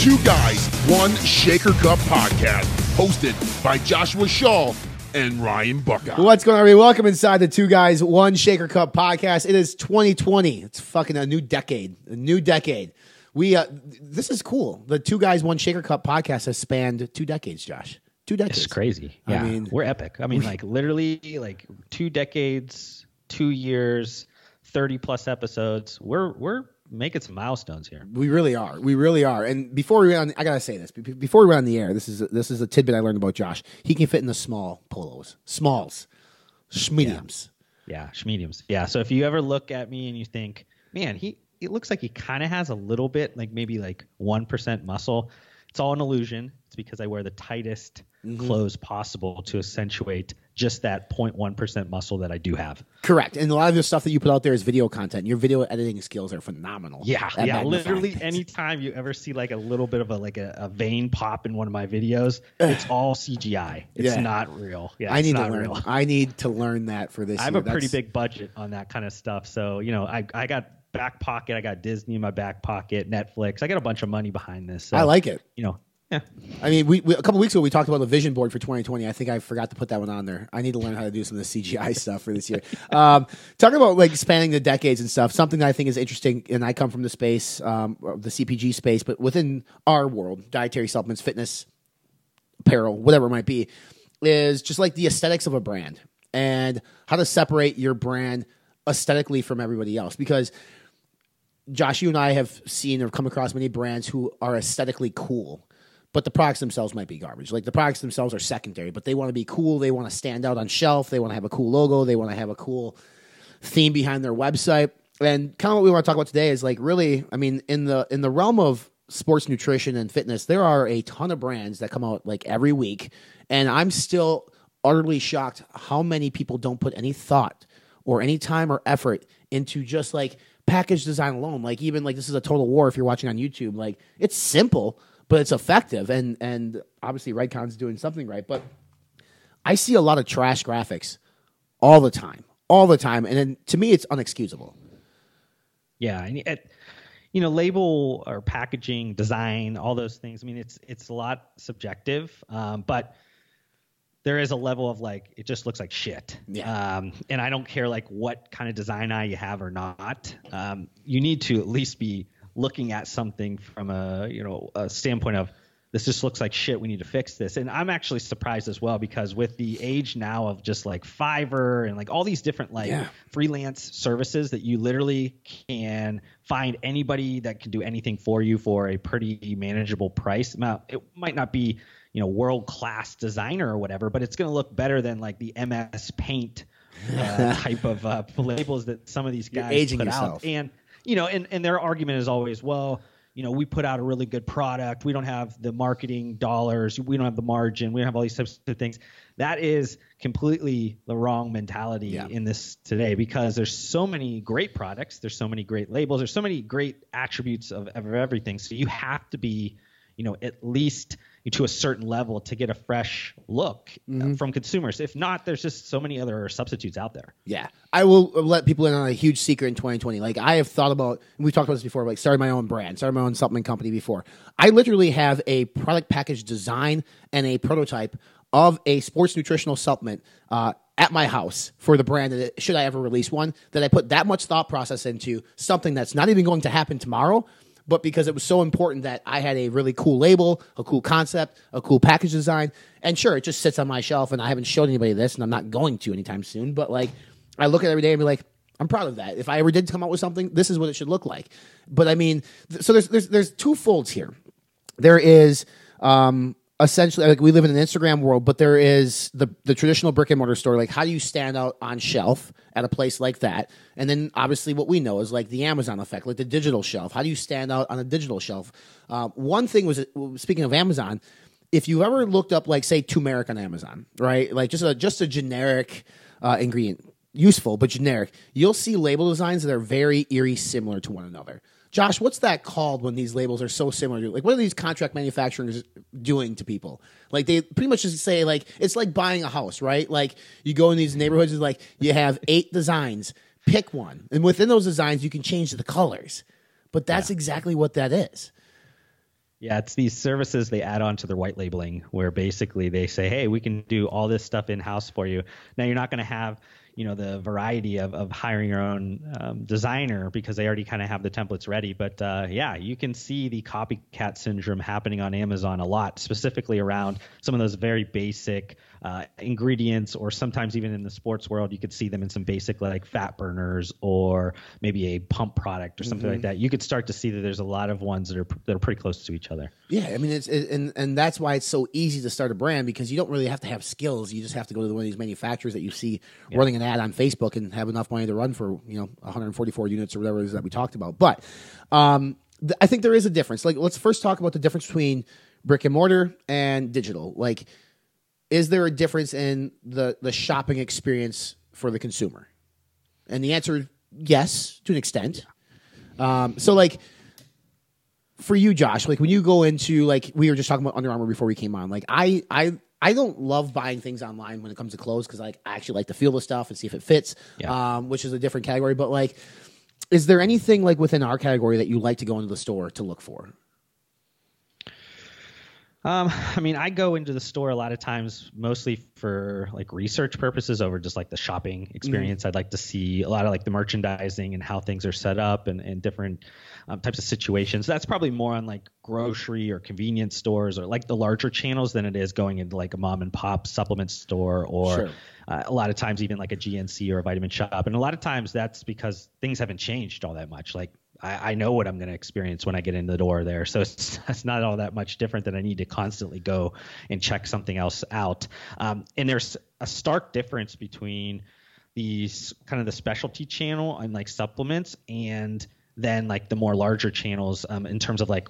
Two Guys, One Shaker Cup podcast, hosted by Joshua Shaw and Ryan Buckeye. What's going on, everybody? Welcome inside the Two Guys One Shaker Cup podcast. It is 2020. It's fucking a new decade. A new decade. We uh, this is cool. The Two Guys One Shaker Cup podcast has spanned two decades, Josh. Two decades. It's crazy. I Yeah, mean- we're epic. I mean, like literally, like two decades, two years, thirty plus episodes. We're we're making some milestones here. We really are. We really are. And before we on, I gotta say this. Before we went on the air, this is a, this is a tidbit I learned about Josh. He can fit in the small polos, smalls, mediums. Yeah, mediums. Yeah. So if you ever look at me and you think, man, he it looks like he kind of has a little bit, like maybe like one percent muscle. It's all an illusion. It's because I wear the tightest Mm-hmm. clothes possible to accentuate just that 0.1 percent muscle that I do have. Correct. And a lot of the stuff that you put out there is video content. Your video editing skills are phenomenal. Yeah, yeah. Literally, things. anytime you ever see like a little bit of a like a, a vein pop in one of my videos, it's all CGI. It's Yeah. not real. Yeah, I need to learn. real. I need to learn that for this. I have year. a pretty big budget on that kind of stuff, so you know, I I got back pocket, I got Disney in my back pocket, Netflix. I got a bunch of money behind this. So, I like it. you know, yeah. I mean, we, we a couple weeks ago we talked about the vision board for 2020. I think I forgot to put that one on there. I need to learn how to do some of the CGI stuff for this year. Um, talking about like spanning the decades and stuff. Something that I think is interesting, and I come from the space, um, the CPG space, but within our world, dietary supplements, fitness, apparel, whatever it might be, is just like the aesthetics of a brand and how to separate your brand aesthetically from everybody else. Because Josh, you and I have seen or come across many brands who are aesthetically cool, but the products themselves might be garbage. Like the products themselves are secondary, but they want to be cool. They want to stand out on shelf. They want to have a cool logo. They want to have a cool theme behind their website. And kind of what we want to talk about today is like really, I mean, in the in the realm of sports nutrition and fitness, there are a ton of brands that come out like every week, and I'm still utterly shocked how many people don't put any thought or any time or effort into just like package design alone. Like even like this is a total war if you're watching on YouTube. Like it's simple, but it's effective, and and obviously Redcon's doing something right, but I see a lot of trash graphics all the time, all the time, and then to me, it's unexcusable. Yeah, and it, you know, label or packaging, design, all those things. I mean, it's it's a lot subjective, um, but there is a level of like it just looks like shit. Yeah. Um, and I don't care like what kind of design eye you have or not. Um, you need to at least be looking at something from a you know a standpoint of this just looks like shit. We need to fix this. And I'm actually surprised as well because with the age now of just like Fiverr and like all these different like Yeah. freelance services that you literally can find anybody that can do anything for you for a pretty manageable price. Now, it might not be, you know, world class designer or whatever, but it's going to look better than like the MS Paint uh, type of uh, labels that some of these You're guys aging put yourself. out. And you know, and and their argument is always, well, you know, we put out a really good product. We don't have the marketing dollars. We don't have the margin. We don't have all these types of things. That is completely the wrong mentality Yeah. in this today because there's so many great products. There's so many great labels. There's so many great attributes of, of everything. So you have to be, you know, at least to a certain level to get a fresh look uh, from consumers. If not, there's just so many other substitutes out there. Yeah, I will let people in on a huge secret in 2020. Like I have thought about, and we've talked about this before. Like started my own brand, started my own supplement company before. I literally have a product package design and a prototype of a sports nutritional supplement uh, at my house for the brand. That should I ever release one, that I put that much thought process into something that's not even going to happen tomorrow. But because it was so important that I had a really cool label, a cool concept, a cool package design, and sure, it just sits on my shelf, and I haven't showed anybody this, and I'm not going to anytime soon. But like, I look at it every day and be like, I'm proud of that. If I ever did come out with something, this is what it should look like. But I mean, th- so there's there's there's two folds here. There is um, essentially like we live in an Instagram world, but there is the the traditional brick and mortar store. Like, how do you stand out on shelf at a place like that? And then obviously what we know is like the Amazon effect, like the digital shelf. How do you stand out on a digital shelf? Uh, one thing was speaking of Amazon. If you ever looked up like say turmeric on Amazon, right? Like just a just a generic uh, ingredient, useful but generic, you'll see label designs that are very eerie similar to one another. Josh, what's that called when these labels are so similar? Like, what are these contract manufacturers doing to people? Like, they pretty much just say, like, it's like buying a house, right? Like, you go in these neighborhoods, it's like, you have eight designs, pick one. And within those designs, you can change the colors. But that's exactly what that is. Yeah, it's these services they add on to their white labeling where basically they say, hey, we can do all this stuff in house for you. Now, you're not going to have you know the variety of, of hiring your own um, designer because they already kind of have the templates ready. But uh, yeah you can see the copycat syndrome happening on amazon a lot specifically around some of those very basic uh, ingredients, or sometimes even in the sports world, you could see them in some basic like fat burners or maybe a pump product or something mm-hmm. like that. You could start to see that there's a lot of ones that are that are pretty close to each other. Yeah, I mean, it's it, and and that's why it's so easy to start a brand because you don't really have to have skills. You just have to go to one of these manufacturers that you see yeah. running an ad on Facebook and have enough money to run for you know 144 units or whatever it is that we talked about. But um, th- I think there is a difference. Like, let's first talk about the difference between brick and mortar and digital. Like is there a difference in the the shopping experience for the consumer? And the answer, is yes, to an extent. Um, so like for you, Josh, like when you go into like we were just talking about Under Armour before we came on. Like I I I don't love buying things online when it comes to clothes because like I actually like to feel the stuff and see if it fits, yeah. um, which is a different category. But like, is there anything like within our category that you like to go into the store to look for? Um, I mean, I go into the store a lot of times, mostly for like research purposes over just like the shopping mm-hmm. experience. Mm-hmm. I'd like to see a lot of like the merchandising and how things are set up and, and different um, types of situations. That's probably more on like grocery or convenience stores or like the larger channels than it is going into like a mom and pop supplement store or sure. uh, a lot of times even like a GNC or a vitamin shop. And a lot of times that's because things haven't changed all that much. Like I, I know what I'm going to experience when I get in the door there. So it's, it's not all that much different than I need to constantly go and check something else out. Um, and there's a stark difference between these kind of the specialty channel and like supplements and then like the more larger channels um, in terms of like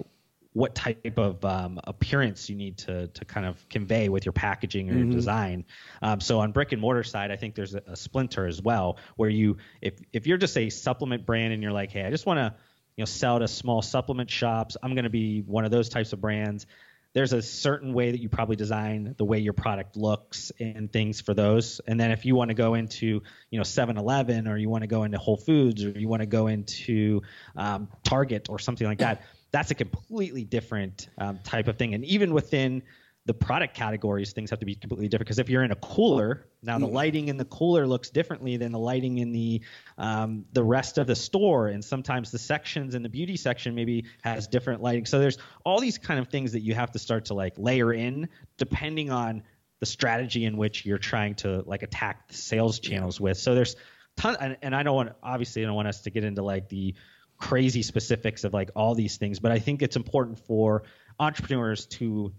what type of um, appearance you need to to kind of convey with your packaging or mm-hmm. your design. Um, so on brick and mortar side, I think there's a, a, splinter as well, where you if if you're just a supplement brand and you're like, hey, I just want to you know sell to small supplement shops, I'm going to be one of those types of brands. There's a certain way that you probably design the way your product looks and things for those. And then if you want to go into, you know, 7-Eleven or you want to go into Whole Foods or you want to go into um, Target or something like that, that's a completely different um, type of thing. And even within the product categories, things have to be completely different. Because if you're in a cooler, now the mm. lighting in the cooler looks differently than the lighting in the um, the rest of the store, and sometimes the sections in the beauty section maybe has different lighting. So there's all these kind of things that you have to start to like layer in, depending on the strategy in which you're trying to like attack the sales channels with. So there's ton, and, and I don't want obviously I don't want us to get into like the crazy specifics of like all these things, but I think it's important for entrepreneurs to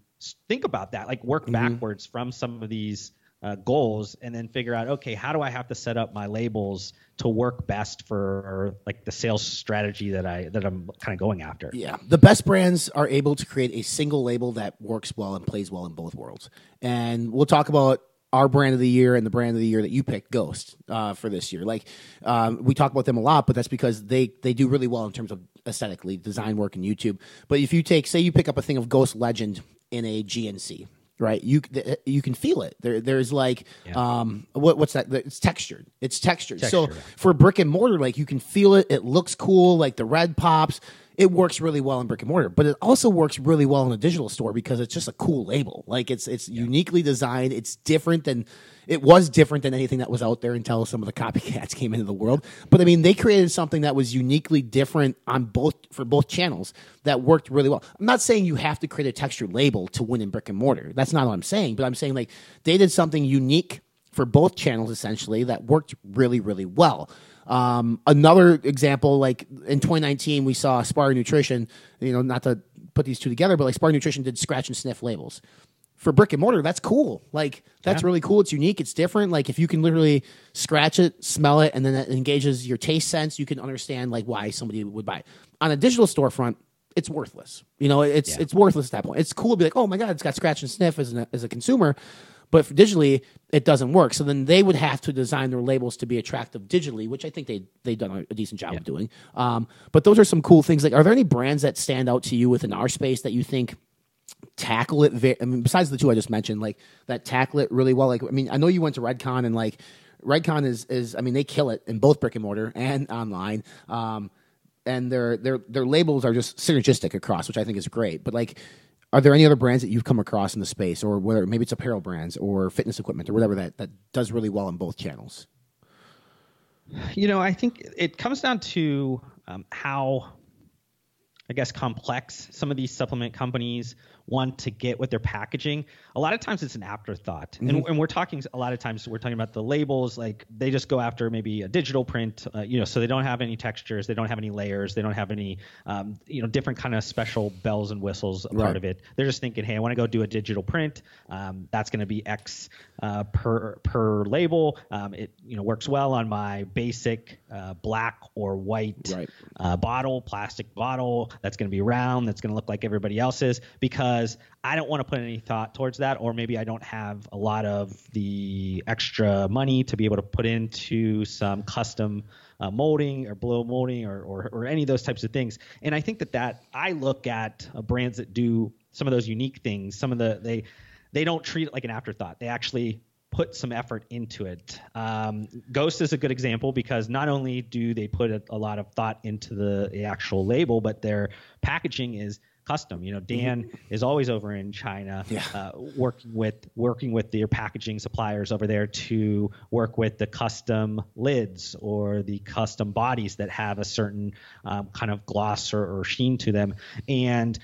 think about that, like work mm-hmm. backwards from some of these uh, goals and then figure out okay how do i have to set up my labels to work best for like the sales strategy that i that i'm kind of going after? Yeah. The best brands are able to create a single label that works well and plays well in both worlds. And we'll talk about our brand of the year and the brand of the year that you picked, Ghost, uh, for this year. Like um, we talk about them a lot, but that's because they they do really well in terms of aesthetically design work and YouTube. But if you take, say, you pick up a thing of Ghost Legend in a GNC, right? You you can feel it. There there's like yeah. um what what's that? It's textured. It's textured. so for brick and mortar, like you can feel it. It looks cool. Like the red pops it works really well in brick and mortar, but it also works really well in a digital store because it's just a cool label. Like it's it's yeah. uniquely designed. It's different than it was different than anything that was out there until some of the copycats came into the world. But I mean, they created something that was uniquely different on both for both channels that worked really well. I'm not saying you have to create a textured label to win in brick and mortar. That's not what I'm saying. But I'm saying like they did something unique for both channels essentially that worked really really well. Um, another example, like in 2019, we saw Aspire Nutrition. You know, not to put these two together, but like Aspire Nutrition did scratch and sniff labels for brick and mortar. That's cool. Like that's yeah. really cool. It's unique. It's different. Like if you can literally scratch it, smell it, and then that engages your taste sense, you can understand like why somebody would buy it. On a digital storefront, it's worthless. You know, it's yeah. it's worthless at that point. It's cool to be like, oh my god, it's got scratch and sniff as an, as a consumer, but digitally, it doesn't work. So then they would have to design their labels to be attractive digitally, which I think they they've done a, decent job yeah. of doing. Um, but those are some cool things. Like, are there any brands that stand out to you within our space that you think tackle it? Ve- I mean, besides the two I just mentioned, like that tackle it really well. Like, I mean, I know you went to Redcon and like Redcon is is I mean they kill it in both brick and mortar and online. Um, and their their their labels are just synergistic across, which I think is great. But like, are there any other brands that you've come across in the space, or whether maybe it's apparel brands or fitness equipment or whatever that that does really well in both channels? You know, I think it comes down to um, how, I guess, complex some of these supplement companies want to get with their packaging. A lot of times it's an afterthought, mm-hmm. and, and, we're talking a lot of times we're talking about the labels. Like they just go after maybe a digital print, uh, you know, so they don't have any textures, they don't have any layers, they don't have any, um, you know, different kind of special bells and whistles right. part of it. They're just thinking, hey, I want to go do a digital print. Um, that's going to be X uh, per per label. Um, it you know works well on my basic uh, black or white right. Uh, bottle, plastic bottle. That's going to be round. That's going to look like everybody else's because because I don't want to put any thought towards that, or maybe I don't have a lot of the extra money to be able to put into some custom uh, molding or blow molding or, or, or, any of those types of things. And I think that that I look at uh, brands that do some of those unique things. Some of the they they don't treat it like an afterthought. They actually put some effort into it. Um, Ghost is a good example because not only do they put a, a lot of thought into the, the actual label, but their packaging is custom. You know. Dan mm-hmm. is always over in China, yeah. uh, working with working with their packaging suppliers over there to work with the custom lids or the custom bodies that have a certain um, kind of gloss or, or, sheen to them. And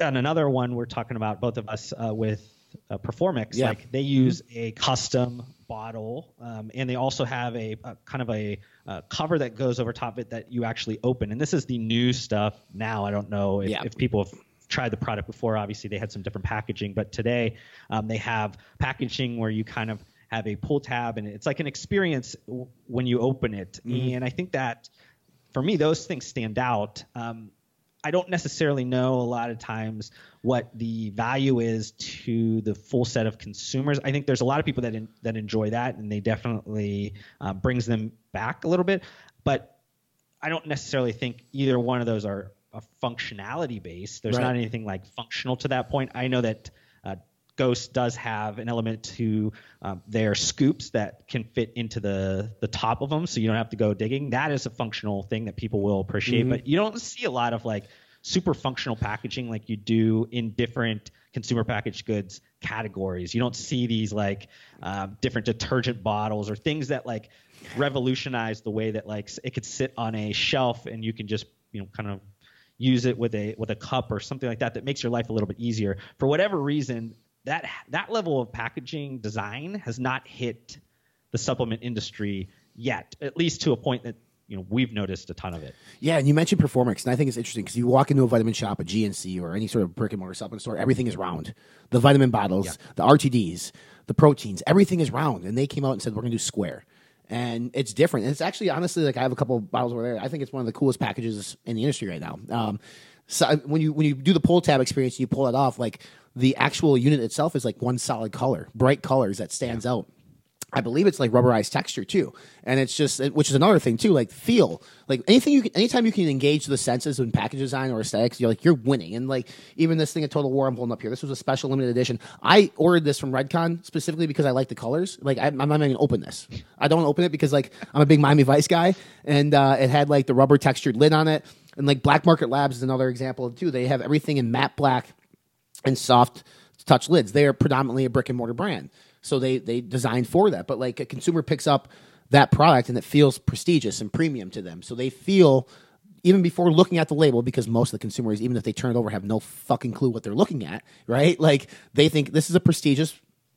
on another one, we're talking about both of us uh, with uh, Performix. Yeah. Like they use mm-hmm. a custom bottle, um, and they also have a, a kind of a uh, cover that goes over top of it that you actually open. And this is the new stuff now. I don't know if, yeah. if people have tried the product before. Obviously, they had some different packaging, but today um, they have packaging where you kind of have a pull tab, and it's like an experience w- when you open it. Mm-hmm. And I think that for me, those things stand out. Um, I don't necessarily know a lot of times what the value is to the full set of consumers. I think there's a lot of people that in, that enjoy that, and they definitely uh, brings them back a little bit. But I don't necessarily think either one of those are a functionality based. There's right. not anything like functional to that point. I know that Ghost does have an element to um, their scoops that can fit into the the top of them, so you don't have to go digging. That is a functional thing that people will appreciate, mm-hmm. but you don't see a lot of like super functional packaging like you do in different consumer packaged goods categories. You don't see these like um, different detergent bottles or things that like revolutionize the way that like it could sit on a shelf and you can just you know kind of use it with a with a cup or something like that that makes your life a little bit easier. For whatever reason, that that level of packaging design has not hit the supplement industry yet, at least to a point that you know we've noticed a ton of it. Yeah, and you mentioned Performix, and I think it's interesting because you walk into a vitamin shop, a GNC, or any sort of brick and mortar supplement store, everything is round. The vitamin bottles, yeah. the RTDs, the proteins, everything is round. And they came out and said we're going to do square, and it's different. And it's actually honestly like I have a couple bottles over there. I think it's one of the coolest packages in the industry right now. Um, so when you when you do the pull tab experience, you pull it off like the actual unit itself is like one solid color, bright colors that stands yeah. out. I believe it's like rubberized texture too, and it's just which is another thing too. Like feel, like anything you can, anytime you can engage the senses in package design or aesthetics, you're like you're winning. And like even this thing at Total War, I'm pulling up here. This was a special limited edition. I ordered this from Redcon specifically because I like the colors. Like I, am not even gonna open this. I don't open it because like I'm a big Miami Vice guy, and uh, it had like the rubber textured lid on it, and like Black Market Labs is another example too. They have everything in matte black and soft touch lids. They are predominantly a brick and mortar brand. So they they designed for that. But like a consumer picks up that product and it feels prestigious and premium to them. So they feel even before looking at the label, because most of the consumers, even if they turn it over, have no fucking clue what they're looking at, right? Like they think this is a prestigious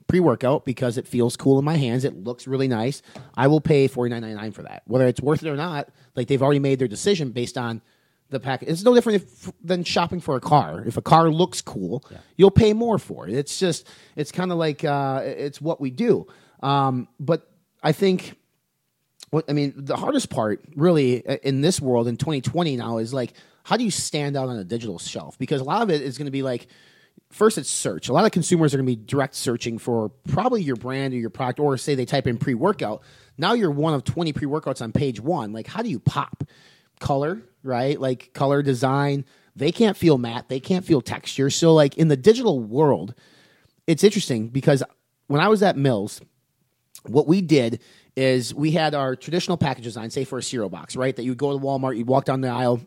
pre workout because it feels cool in my hands. It looks really nice. I will pay forty nine ninety nine for that, whether it's worth it or not. Like they've already made their decision based on the package. It's no different if, than shopping for a car. If a car looks cool, yeah. you'll pay more for it. It's just it's kind of like uh, it's what we do. Um, but I think what I mean the hardest part really uh, in this world in 2020 now is like how do you stand out on a digital shelf because a lot of it is going to be like first it's search. A lot of consumers are going to be direct searching for probably your brand or your product, or say they type in pre workout. Now you're one of 20 pre workouts on page one. Like, how do you pop? Color, right? Like color design. They can't feel matte. They can't feel texture. So, like in the digital world, it's interesting because when I was at Mills, what we did is we had our traditional package design, say for a cereal box, right? That you'd go to Walmart, you'd walk down the aisle,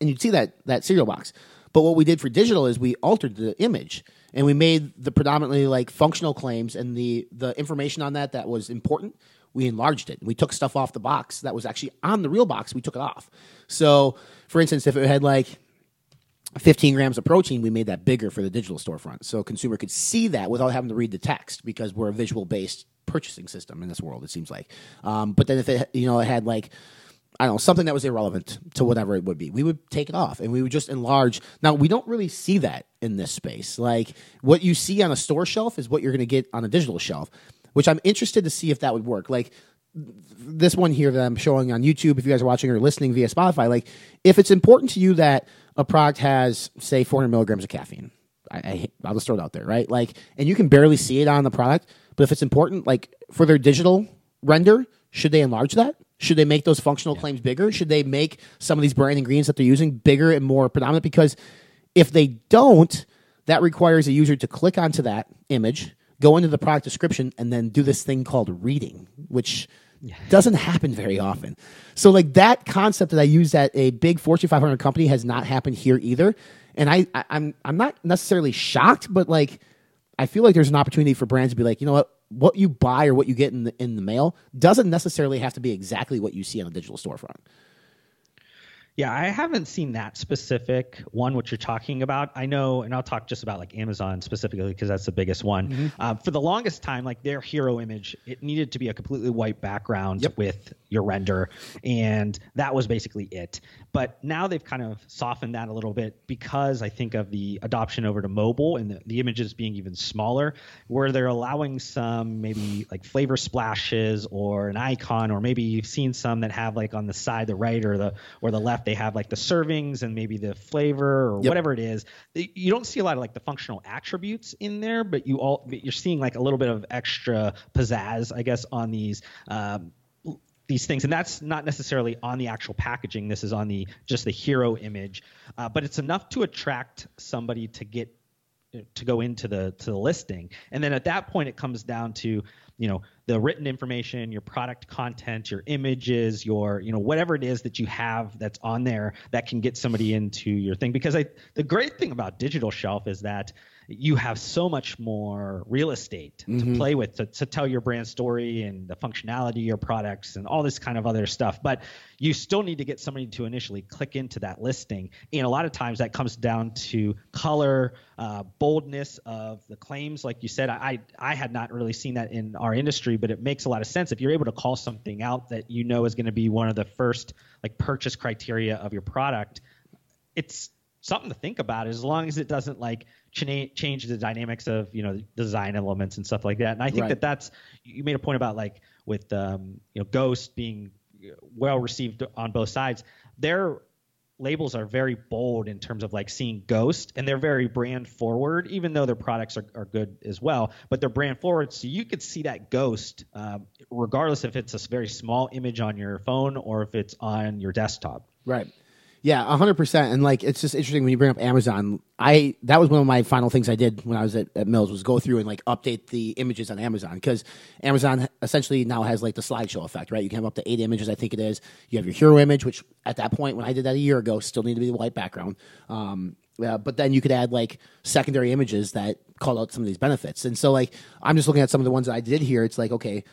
and you'd see that that cereal box. But what we did for digital is we altered the image and we made the predominantly like functional claims and the the information on that that was important. We enlarged it. We took stuff off the box that was actually on the real box. We took it off. So, for instance, if it had like 15 grams of protein, we made that bigger for the digital storefront. So a consumer could see that without having to read the text because we're a visual based purchasing system in this world, it seems like. Um, but then if it, you know, it had like, I don't know, something that was irrelevant to whatever it would be, we would take it off and we would just enlarge. Now, we don't really see that in this space. Like what you see on a store shelf is what you're going to get on a digital shelf, which I'm interested to see if that would work. Like, this one here that I'm showing on YouTube, if you guys are watching or listening via Spotify, like if it's important to you that a product has, say, 400 milligrams of caffeine, I, I, will just throw it out there, right? Like, and you can barely see it on the product, but if it's important, like for their digital render, should they enlarge that? Should they make those functional yeah. claims bigger? Should they make some of these brand ingredients that they're using bigger and more predominant? Because if they don't, that requires a user to click onto that image, go into the product description, and then do this thing called reading, which yeah. doesn't happen very often. So like that concept that I used at a big Fortune 500 company has not happened here either. And I, I I'm I'm not necessarily shocked, but like I feel like there's an opportunity for brands to be like, you know what, what you buy or what you get in the in the mail doesn't necessarily have to be exactly what you see on a digital storefront. Yeah, I haven't seen that specific one, which you're talking about. I know, and I'll talk just about like Amazon specifically because that's the biggest one. Mm-hmm. Uh, for the longest time, like their hero image, it needed to be a completely white background yep. with your render, and that was basically it. But now they've kind of softened that a little bit because I think of the adoption over to mobile and the, the images being even smaller, where they're allowing some maybe like flavor splashes or an icon, or maybe you've seen some that have like on the side, the right or the or the left they have like the servings and maybe the flavor or yep. whatever it is. You don't see a lot of like the functional attributes in there, but you all you're seeing like a little bit of extra pizzazz, I guess, on these. Um, these things and that's not necessarily on the actual packaging this is on the just the hero image uh, but it's enough to attract somebody to get to go into the to the listing and then at that point it comes down to you know the written information your product content your images your you know whatever it is that you have that's on there that can get somebody into your thing because i the great thing about digital shelf is that you have so much more real estate mm-hmm. to play with to, to tell your brand story and the functionality of your products and all this kind of other stuff. But you still need to get somebody to initially click into that listing. And a lot of times that comes down to color, uh, boldness of the claims. Like you said, I, I had not really seen that in our industry, but it makes a lot of sense. If you're able to call something out that you know is going to be one of the first like purchase criteria of your product, it's something to think about as long as it doesn't like change the dynamics of you know design elements and stuff like that. And I think right. that that's you made a point about like with um, you know Ghost being well received on both sides. Their labels are very bold in terms of like seeing Ghost, and they're very brand forward, even though their products are, are good as well. But they're brand forward, so you could see that Ghost, um, regardless if it's a very small image on your phone or if it's on your desktop. Right. Yeah, hundred percent. And like, it's just interesting when you bring up Amazon. I that was one of my final things I did when I was at, at Mills was go through and like update the images on Amazon because Amazon essentially now has like the slideshow effect, right? You can have up to eight images, I think it is. You have your hero image, which at that point when I did that a year ago, still need to be the white background. Um, but then you could add like secondary images that call out some of these benefits. And so like I'm just looking at some of the ones that I did here. It's like okay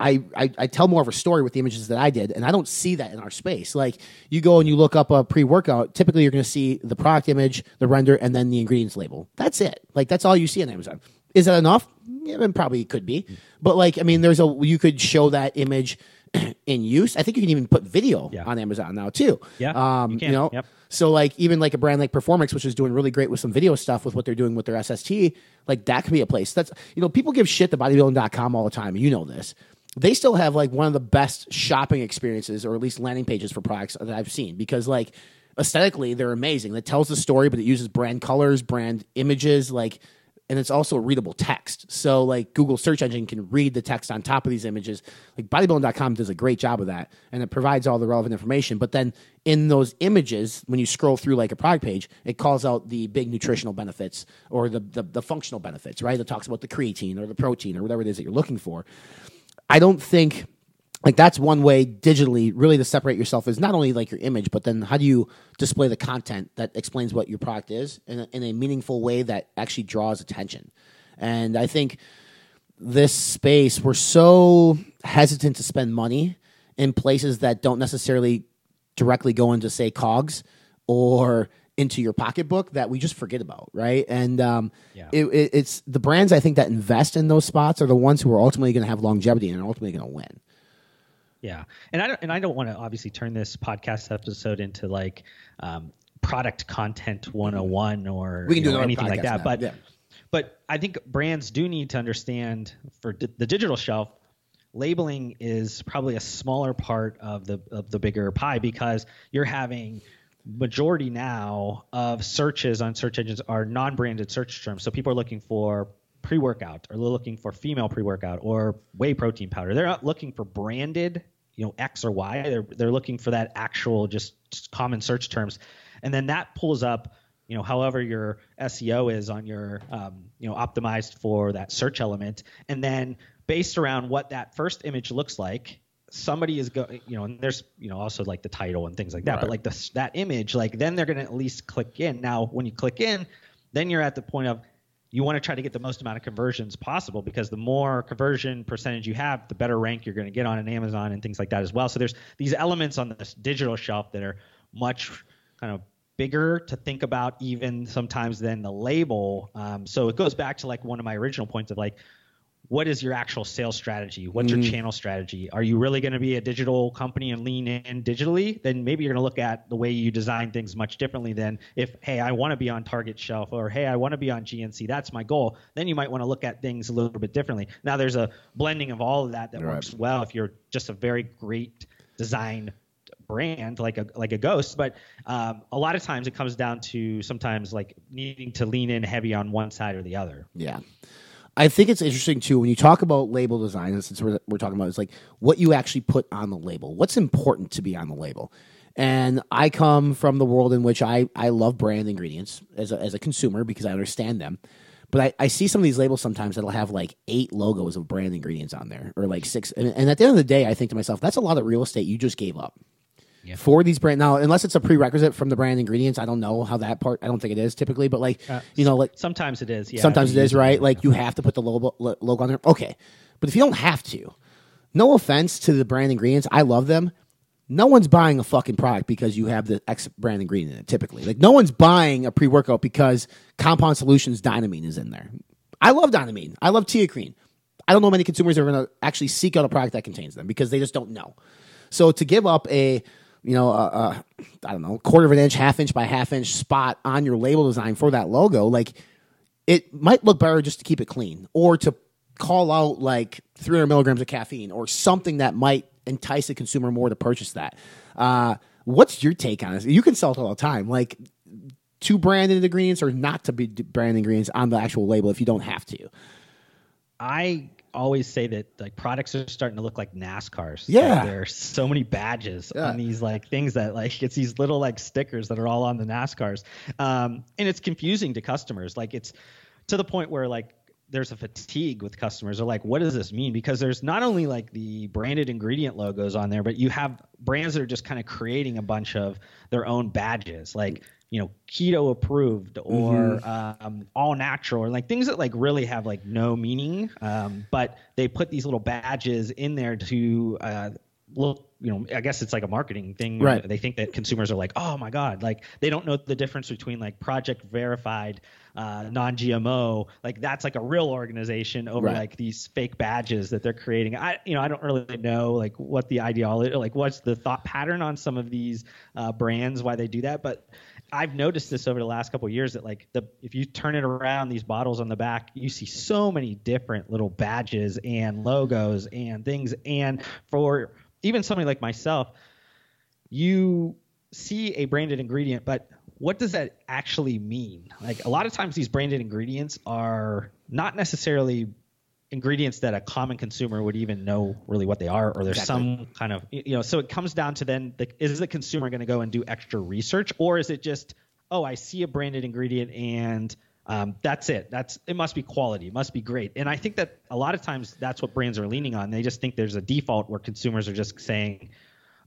I, I, I, tell more of a story with the images that I did, and I don't see that in our space. Like you go and you look up a pre workout, typically you're going to see the product image, the render, and then the ingredients label. That's it. Like that's all you see on Amazon. Is that enough? Yeah, it probably could be, but like I mean, there's a you could show that image in use. I think you can even put video yeah. on Amazon now too. Yeah, um, you, you know. Yep. So like even like a brand like Performix, which is doing really great with some video stuff with what they're doing with their SST, like that could be a place. That's you know people give shit to bodybuilding.com all the time. You know this they still have like one of the best shopping experiences or at least landing pages for products that I've seen because like aesthetically they're amazing. That tells the story, but it uses brand colors, brand images, like and it's also readable text. So like Google search engine can read the text on top of these images. Like bodybuilding.com does a great job of that and it provides all the relevant information. But then in those images, when you scroll through like a product page, it calls out the big nutritional benefits or the, the, the functional benefits, right? It talks about the creatine or the protein or whatever it is that you're looking for. I don't think like that's one way digitally really to separate yourself is not only like your image, but then how do you display the content that explains what your product is in a, in a meaningful way that actually draws attention. And I think this space we're so hesitant to spend money in places that don't necessarily directly go into say cogs or into your pocketbook that we just forget about, right? And um, Yeah. it, it, it's the brands I think that invest in those spots are the ones who are ultimately going to have longevity and are ultimately going to win. Yeah, and I don't and I don't want to obviously turn this podcast episode into like um, product content 101 or We can do know, anything like that. now, But yeah. but I think brands do need to understand for di- the digital shelf. Labeling is probably a smaller part of the of the bigger pie because you're having majority now of searches on search engines are non-branded search terms. So people are looking for pre-workout or they're looking for female pre-workout or whey protein powder. They're not looking for branded, you know, X or Y. They're they're looking for that actual just common search terms. And then that pulls up, you know, however your SEO is on your um, you know, optimized for that search element. And then based around what that first image looks like, somebody is going, you know, and there's, you know, also like the title and things like that. But like the, that image, like then they're going to at least click in. Now, when you click in, then you're at the point of you want to try to get the most amount of conversions possible because the more conversion percentage you have, the better rank you're going to get on an Amazon and things like that as well. So there's these elements on this digital shelf that are much kind of bigger to think about even sometimes than the label. Um, so it goes back to like one of my original points of like, what is your actual sales strategy? What's your channel strategy? Are you really going to be a digital company and lean in digitally? Then maybe you're going to look at the way you design things much differently than if, hey, I want to be on Target shelf or hey, I want to be on GNC. That's my goal. Then you might want to look at things a little bit differently. Now there's a blending of all of that that works well if you're just a very great design brand like a like a ghost but um, a lot of times it comes down to sometimes like needing to lean in heavy on one side or the other Yeah. I think it's interesting too when you talk about label design, and since we're, we're talking about it's like what you actually put on the label. What's important to be on the label? And I come from the world in which I, I love brand ingredients as a, as a consumer because I understand them. But I, I see some of these labels sometimes that'll have like eight logos of brand ingredients on there or like six. And, and at the end of the day, I think to myself, that's a lot of real estate you just gave up for these brand now unless it's a prerequisite from the brand ingredients i don't know how that part i don't think it is typically but like uh, you know like sometimes it is yeah sometimes it is right like you have to put the logo logo on there okay but if you don't have to no offense to the brand ingredients i love them no one's buying a fucking product because you have the X brand ingredient in it. Typically, like no one's buying a pre workout because Compound Solutions Dynamine is in there. I love Dynamine. I love Teacrine. I don't know many consumers are going to actually seek out a product that contains them because they just don't know. So to give up a you know, a, a, I don't know, quarter of an inch, half inch by half inch spot on your label design for that logo, like it might look better just to keep it clean or to call out like 300 milligrams of caffeine or something that might entice a consumer more to purchase that. Uh, what's your take on this? You can sell it all the time. Like, to branded ingredients or not to be branded ingredients on the actual label if you don't have to. I always say that like products are starting to look like NASCARs. Yeah. Like, there are so many badges Yeah. on these like things that like it's these little like stickers that are all on the NASCARs. Um, and it's confusing to customers. Like it's to the point where like there's a fatigue with customers. They're like, what does this mean? Because there's not only like the branded ingredient logos on there, but you have brands that are just kind of creating a bunch of their own badges. Like you know keto approved or um, all natural or like things that like really have like no meaning um, but they put these little badges in there to uh, look you know i guess it's like a marketing thing Right. they think that consumers are like oh my god like they don't know the difference between like project verified uh, non-gmo like that's like a real organization over Right. like these fake badges that they're creating i you know i don't really know like what the ideology like what's the thought pattern on some of these uh, brands why they do that but I've noticed this over the last couple years that like the if you turn it around, these bottles on the back, you see so many different little badges and logos and things. And for even somebody like myself, you see a branded ingredient, but what does that actually mean? Like a lot of times these branded ingredients are not necessarily ingredients that a common consumer would even know really what they are or there's Exactly. some kind of you know so it comes down to then the, is the consumer going to go and do extra research or is it just oh i see a branded ingredient and Um, that's it. That's it. Must be quality. It must be great. And I think that a lot of times that's what brands are leaning on. They just think there's a default where consumers are just saying,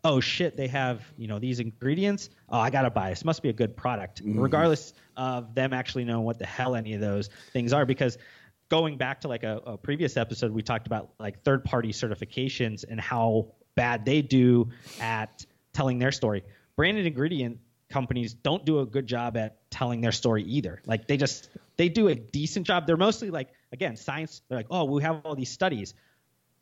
"Oh shit, they have you know these ingredients. Oh, I gotta buy this. Must be a good product, mm-hmm. regardless of them actually knowing what the hell any of those things are." Because going back to like a, a previous episode, we talked about like third-party certifications and how bad they do at telling their story. Branded ingredient companies don't do a good job at telling their story either. Like they just they do a decent job. They're mostly like again science. They're like, oh, we have all these studies.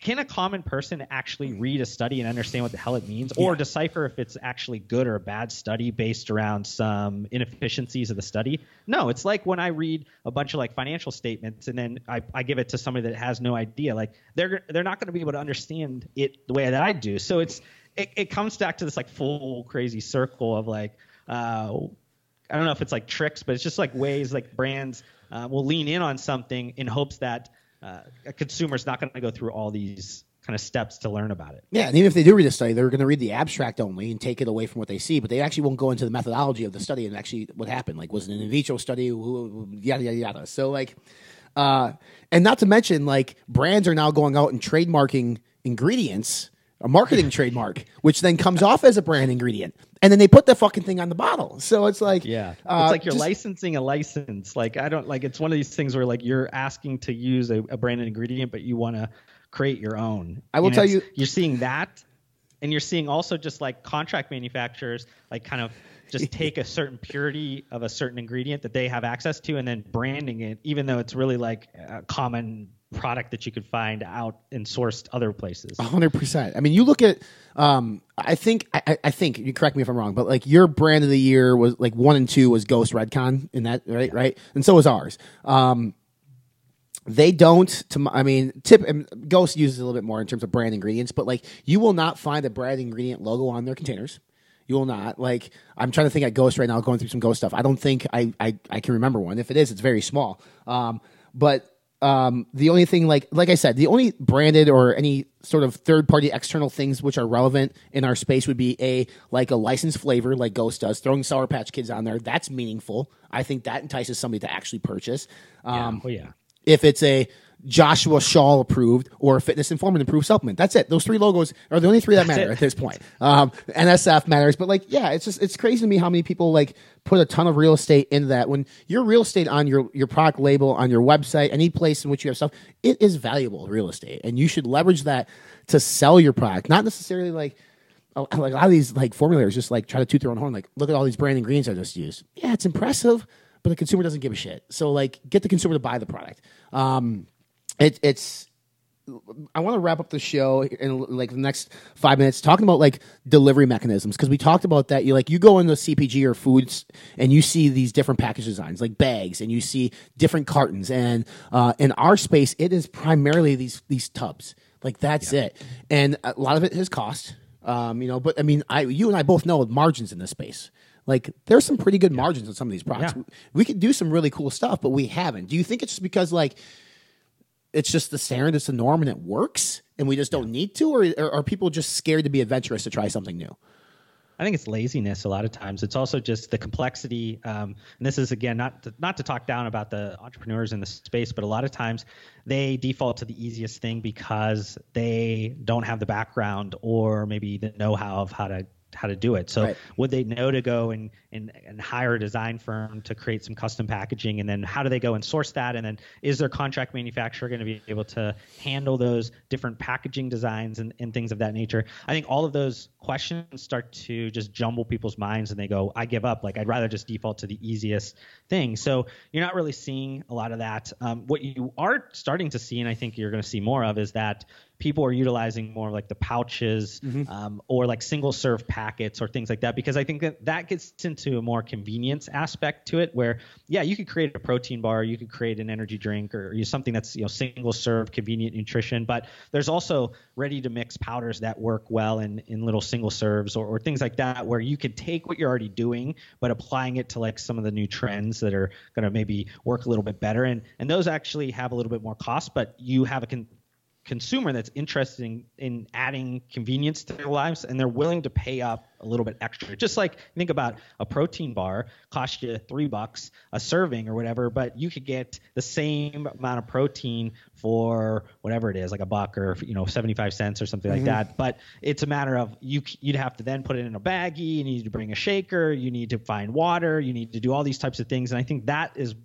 Can a common person actually read a study and understand what the hell it means, or yeah. decipher if it's actually good or a bad study based around some inefficiencies of the study? No, it's like when I read a bunch of like financial statements and then I, I give it to somebody that has no idea. Like they're they're not going to be able to understand it the way that I do. So it's it, it comes back to this like full crazy circle of like uh, I don't know if it's like tricks, but it's just like ways like brands uh, will lean in on something in hopes that uh, a consumer is not going to go through all these kind of steps to learn about it. Yeah, and even if they do read a study, they're going to read the abstract only and take it away from what they see, but they actually won't go into the methodology of the study and actually what happened. Like, was it an in vitro study? Yada yada yada. So like, uh, and not to mention like brands are now going out and trademarking ingredients a marketing trademark, which then comes off as a brand ingredient, and then they put the fucking thing on the bottle. So it's like, yeah, uh, it's like you're just, licensing a license. Like I don't like it's one of these things where like you're asking to use a, a branded ingredient, but you want to create your own. I will and tell you, you're seeing that, and you're seeing also just like contract manufacturers, like kind of just take a certain purity of a certain ingredient that they have access to and then branding it, even though it's really like a common product that you could find out and sourced other places. hundred percent. I mean, you look at, um, I think, I, I, think you correct me if I'm wrong, but like your brand of the year was like one and two was Ghost Redcon in that, right? Yeah. Right. And so was ours. Um, they don't to i mean tip ghost uses a little bit more in terms of brand ingredients but like you will not find a brand ingredient logo on their containers you will not like i'm trying to think at ghost right now going through some ghost stuff i don't think i i, I can remember one if it is it's very small um, but um, the only thing like like I said, the only branded or any sort of third party external things which are relevant in our space would be a like a licensed flavor like Ghost does, throwing Sour Patch Kids on there. That's meaningful. I think that entices somebody to actually purchase. Um, yeah. Oh yeah. If it's a Joshua Shaw approved or Fitness Informant approved supplement. That's it. Those three logos are the only three that matter at this point. Um, NSF matters, but like, yeah, it's just it's crazy to me how many people like put a ton of real estate into that. When your real estate on your your product label on your website, any place in which you have stuff, it is valuable real estate, and you should leverage that to sell your product, not necessarily like. Like a lot of these like formulators just like try to toot their own horn. Like, look at all these brand ingredients I just used. Yeah, it's impressive, but the consumer doesn't give a shit. So like, get the consumer to buy the product. Um, it, it's I want to wrap up the show in like the next five minutes talking about like delivery mechanisms because we talked about that. You like you go into CPG or foods and you see these different package designs like bags and you see different cartons and uh, in our space it is primarily these these tubs like that's yeah. it and a lot of it has cost. Um, you know, but I mean, I you and I both know margins in this space. Like there's some pretty good margins on some of these products. Yeah. We could do some really cool stuff, but we haven't. Do you think it's just because like it's just the standard, it's the norm, and it works, and we just don't need to, or, or are people just scared to be adventurous to try something new? I think it's laziness a lot of times. It's also just the complexity. Um, and this is again not to, not to talk down about the entrepreneurs in the space, but a lot of times they default to the easiest thing because they don't have the background or maybe the know-how of how to how to do it. So right. would they know to go and, and and hire a design firm to create some custom packaging and then how do they go and source that and then is their contract manufacturer going to be able to handle those different packaging designs and, and things of that nature? I think all of those questions start to just jumble people's minds and they go, I give up. Like I'd rather just default to the easiest thing. So you're not really seeing a lot of that. Um, what you are starting to see, and I think you're going to see more of, is that people are utilizing more like the pouches mm-hmm. um, or like single serve packets or things like that because I think that that gets into a more convenience aspect to it where yeah you could create a protein bar you could create an energy drink or something that's you know single serve convenient nutrition but there's also ready to mix powders that work well in in little single serves or, or things like that where you can take what you're already doing but applying it to like some of the new trends that are going to maybe work a little bit better and and those actually have a little bit more cost but you have a con- consumer that's interested in, in adding convenience to their lives and they're willing to pay up a little bit extra. Just like think about a protein bar cost you three bucks a serving or whatever, but you could get the same amount of protein for whatever it is, like a buck or you know 75 cents or something mm-hmm. like that. But it's a matter of you you'd have to then put it in a baggie, you need to bring a shaker, you need to find water, you need to do all these types of things, and I think that is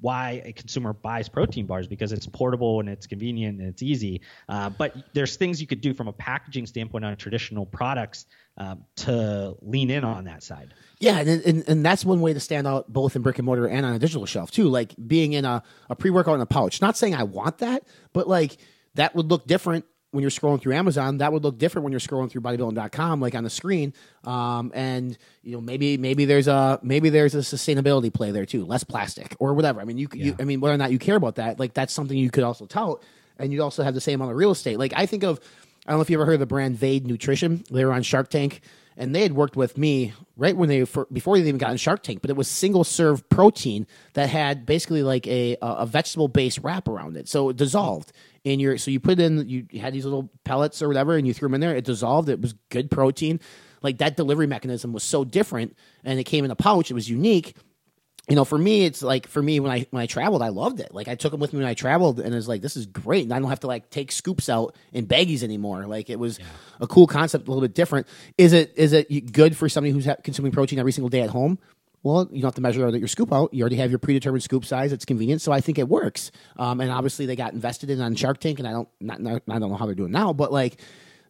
why a consumer buys protein bars because it's portable and it's convenient and it's easy. Uh, but there's things you could do from a packaging standpoint on traditional products um, to lean in on that side. Yeah, and, and, and that's one way to stand out both in brick and mortar and on a digital shelf too. Like being in a, a pre workout in a pouch. Not saying I want that, but like that would look different when you're scrolling through Amazon, that would look different when you're scrolling through bodybuilding.com, like on the screen. Um, and you know, maybe maybe there's a maybe there's a sustainability play there too, less plastic or whatever. I mean, you, yeah. you I mean, whether or not you care about that, like that's something you could also tout, and you'd also have the same amount of real estate. Like I think of, I don't know if you ever heard of the brand Vade Nutrition. They were on Shark Tank and they had worked with me right when they for, before they even got in Shark Tank. But it was single serve protein that had basically like a a vegetable based wrap around it, so it dissolved in your. So you put in you had these little pellets or whatever, and you threw them in there. It dissolved. It was good protein. Like that delivery mechanism was so different, and it came in a pouch. It was unique you know, for me, it's like for me when I when I traveled, I loved it. Like I took them with me when I traveled, and it's like this is great, and I don't have to like take scoops out in baggies anymore. Like it was yeah. a cool concept, a little bit different. Is it is it good for somebody who's consuming protein every single day at home? Well, you don't have to measure your scoop out. You already have your predetermined scoop size. It's convenient, so I think it works. Um, and obviously, they got invested in on Shark Tank, and I don't not, not, I don't know how they're doing now, but like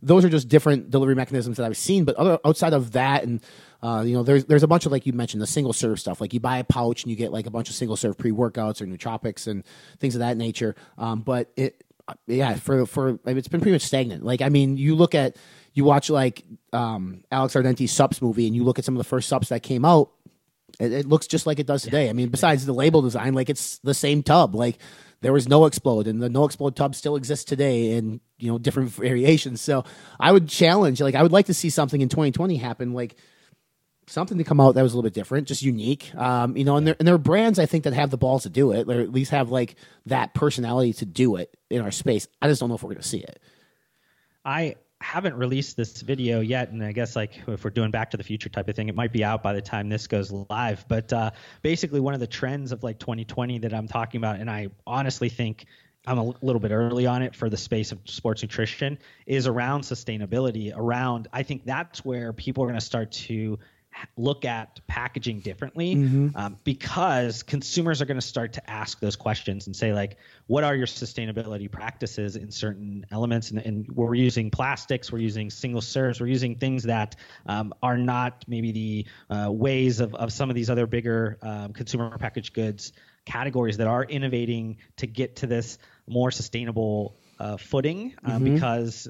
those are just different delivery mechanisms that I've seen. But other outside of that and uh, you know, there's there's a bunch of like you mentioned the single serve stuff. Like you buy a pouch and you get like a bunch of single serve pre workouts or nootropics and things of that nature. Um, but it, yeah, for for I mean, it's been pretty much stagnant. Like I mean, you look at you watch like um, Alex Ardenti's Sups movie and you look at some of the first Sups that came out. It, it looks just like it does today. I mean, besides the label design, like it's the same tub. Like there was NO-Xplode and the NO-Xplode tub still exists today in you know different variations so i would challenge like i would like to see something in 2020 happen like something to come out that was a little bit different, just unique. Um, you know, and there and there are brands I think that have the balls to do it, or at least have like that personality to do it in our space. I just don't know if we're going to see it. I haven't released this video yet, and I guess like if we're doing Back to the Future type of thing, it might be out by the time this goes live. But uh, basically, one of the trends of like 2020 that I'm talking about, and I honestly think I'm a little bit early on it for the space of sports nutrition is around sustainability. Around, I think that's where people are going to start to look at packaging differently mm-hmm. um, because consumers are going to start to ask those questions and say like what are your sustainability practices in certain elements and, and we're using plastics we're using single serves we're using things that um, are not maybe the uh, ways of, of some of these other bigger um, consumer packaged goods categories that are innovating to get to this more sustainable uh, footing uh, mm-hmm. because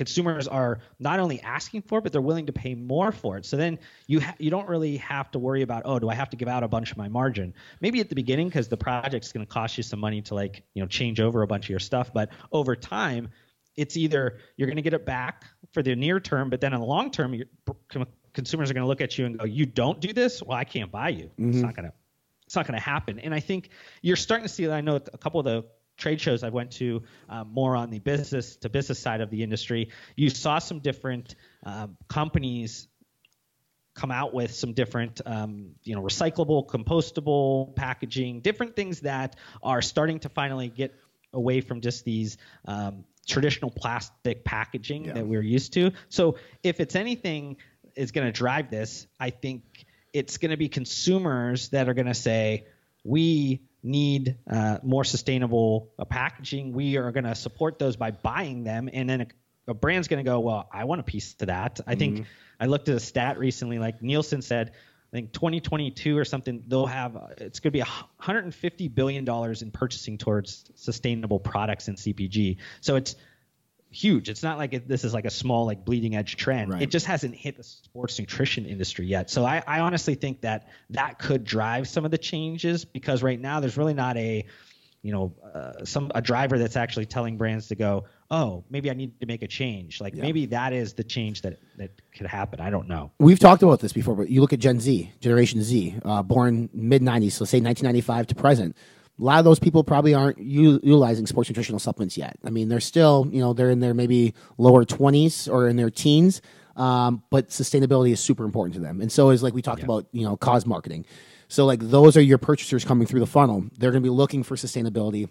consumers are not only asking for it, but they're willing to pay more for it. So then you ha- you don't really have to worry about oh, do I have to give out a bunch of my margin? Maybe at the beginning because the project's going to cost you some money to like you know change over a bunch of your stuff, but over time, it's either you're going to get it back for the near term, but then in the long term, consumers are going to look at you and go, you don't do this, well, I can't buy you. Mm-hmm. It's not going to it's not going to happen. And I think you're starting to see. That. I know a couple of the trade shows I went to, um, more on the business to business side of the industry, you saw some different um, companies come out with some different, um, you know, recyclable, compostable packaging, different things that are starting to finally get away from just these um, traditional plastic packaging yeah. that we're used to. So if it's anything is going to drive this, I think it's going to be consumers that are going to say, we need uh, more sustainable uh, packaging, we are going to support those by buying them, and then a, a brand's going to go, well, I want a piece to that. I mm-hmm. think I looked at a stat recently, like Nielsen said, I think 2022 or something, they'll have uh, it's going to be 150 billion dollars in purchasing towards sustainable products in CPG. So it's huge. It's not like it, this is like a small like bleeding edge trend. Right. It just hasn't hit the sports nutrition industry yet. So I, I honestly think that that could drive some of the changes because right now there's really not a you know uh, some a driver that's actually telling brands to go oh maybe i need to make a change like yeah. maybe that is the change that that could happen i don't know we've talked about this before but you look at gen z generation z uh, born mid 90s so say 1995 to present a lot of those people probably aren't u- utilizing sports nutritional supplements yet. I mean, they're still, you know, they're in their maybe lower 20s or in their teens, um, but sustainability is super important to them. And so is like we talked about, you know, cause marketing. So like those are your purchasers coming through the funnel. They're going to be looking for sustainability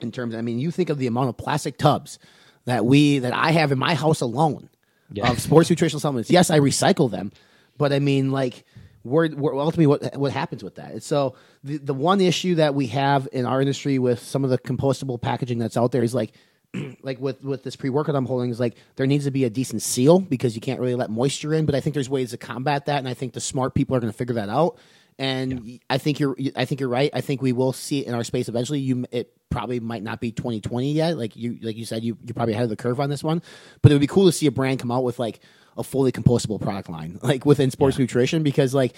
in terms. I mean, you think of the amount of plastic tubs that we that I have in my house alone Yeah. of sports nutritional supplements. Yes, I recycle them, but I mean, like, we're, we're ultimately what what happens with that. And so the the one issue that we have in our industry with some of the compostable packaging that's out there is like. Like with with this pre workout I'm holding is like there needs to be a decent seal because you can't really let moisture in. But I think there's ways to combat that, and I think the smart people are going to figure that out. And I think you're I think you're right. I think we will see it in our space eventually. You it probably might not be 2020 yet. Like you like you said, you you're probably ahead of the curve on this one. But it would be cool to see a brand come out with like a fully compostable product line, like within sports nutrition, because like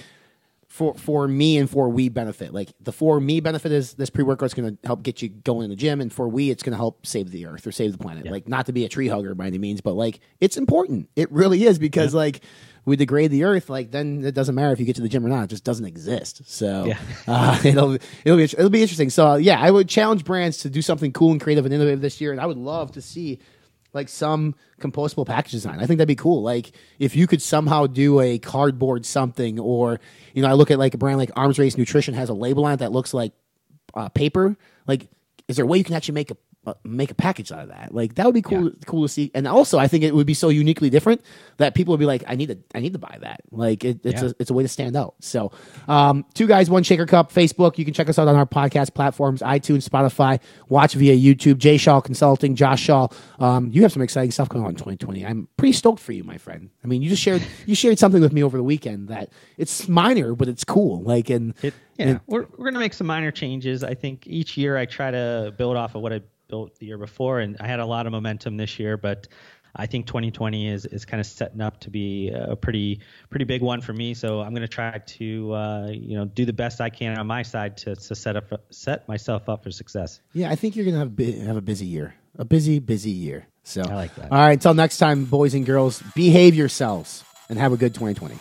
for for me and for we benefit. Like the for me benefit is this pre workout is going to help get you going in the gym, and for we it's going to help save the earth or save the planet. Like not to be a tree hugger by any means, but like it's important. It really is because like we degrade the earth, like then it doesn't matter if you get to the gym or not. It just doesn't exist. So Yeah. uh, it'll it'll be it'll be interesting. So uh, yeah, I would challenge brands to do something cool and creative and innovative this year, and I would love to see like some compostable package design. I think that'd be cool. Like if you could somehow do a cardboard something, or you know, I look at like a brand like Arms Race Nutrition has a label on it that looks like uh, paper. Like, is there a way you can actually make a make a package out of that? Like that would be cool. Cool to see. And also, I think it would be so uniquely different that people would be like, I need to I need to buy that. Like it, it's Yeah. a it's a way to stand out. So, um, two guys, one shaker cup. Facebook. You can check us out on our podcast platforms: iTunes, Spotify. Watch via YouTube. Jay Shaw Consulting. Josh Shaw. Um, you have some exciting stuff going on in 2020. I'm pretty stoked for you, my friend. I mean, you just shared you shared something with me over the weekend that it's minor, but it's cool. Like and It, yeah, and- we're we're gonna make some minor changes. I think each year I try to build off of what I built the year before, and I had a lot of momentum this year, but. I think 2020 is, is kind of setting up to be a pretty pretty big one for me. So I'm going to try to uh, you know do the best I can on my side to, to set up set myself up for success. Yeah, I think you're gonna have a, bu- have a busy year, a busy, busy year. So I like that. All right, until next time, boys and girls, behave yourselves and have a good 2020.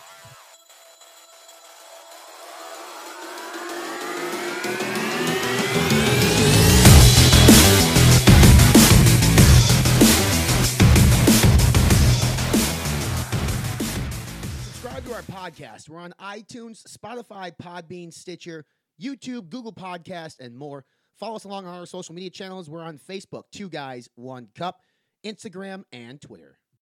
Podcast. We're on iTunes, Spotify, Podbean, Stitcher, YouTube, Google Podcast, and more. Follow us along on our social media channels. We're on Facebook, Two Guys, One Cup, Instagram, and Twitter.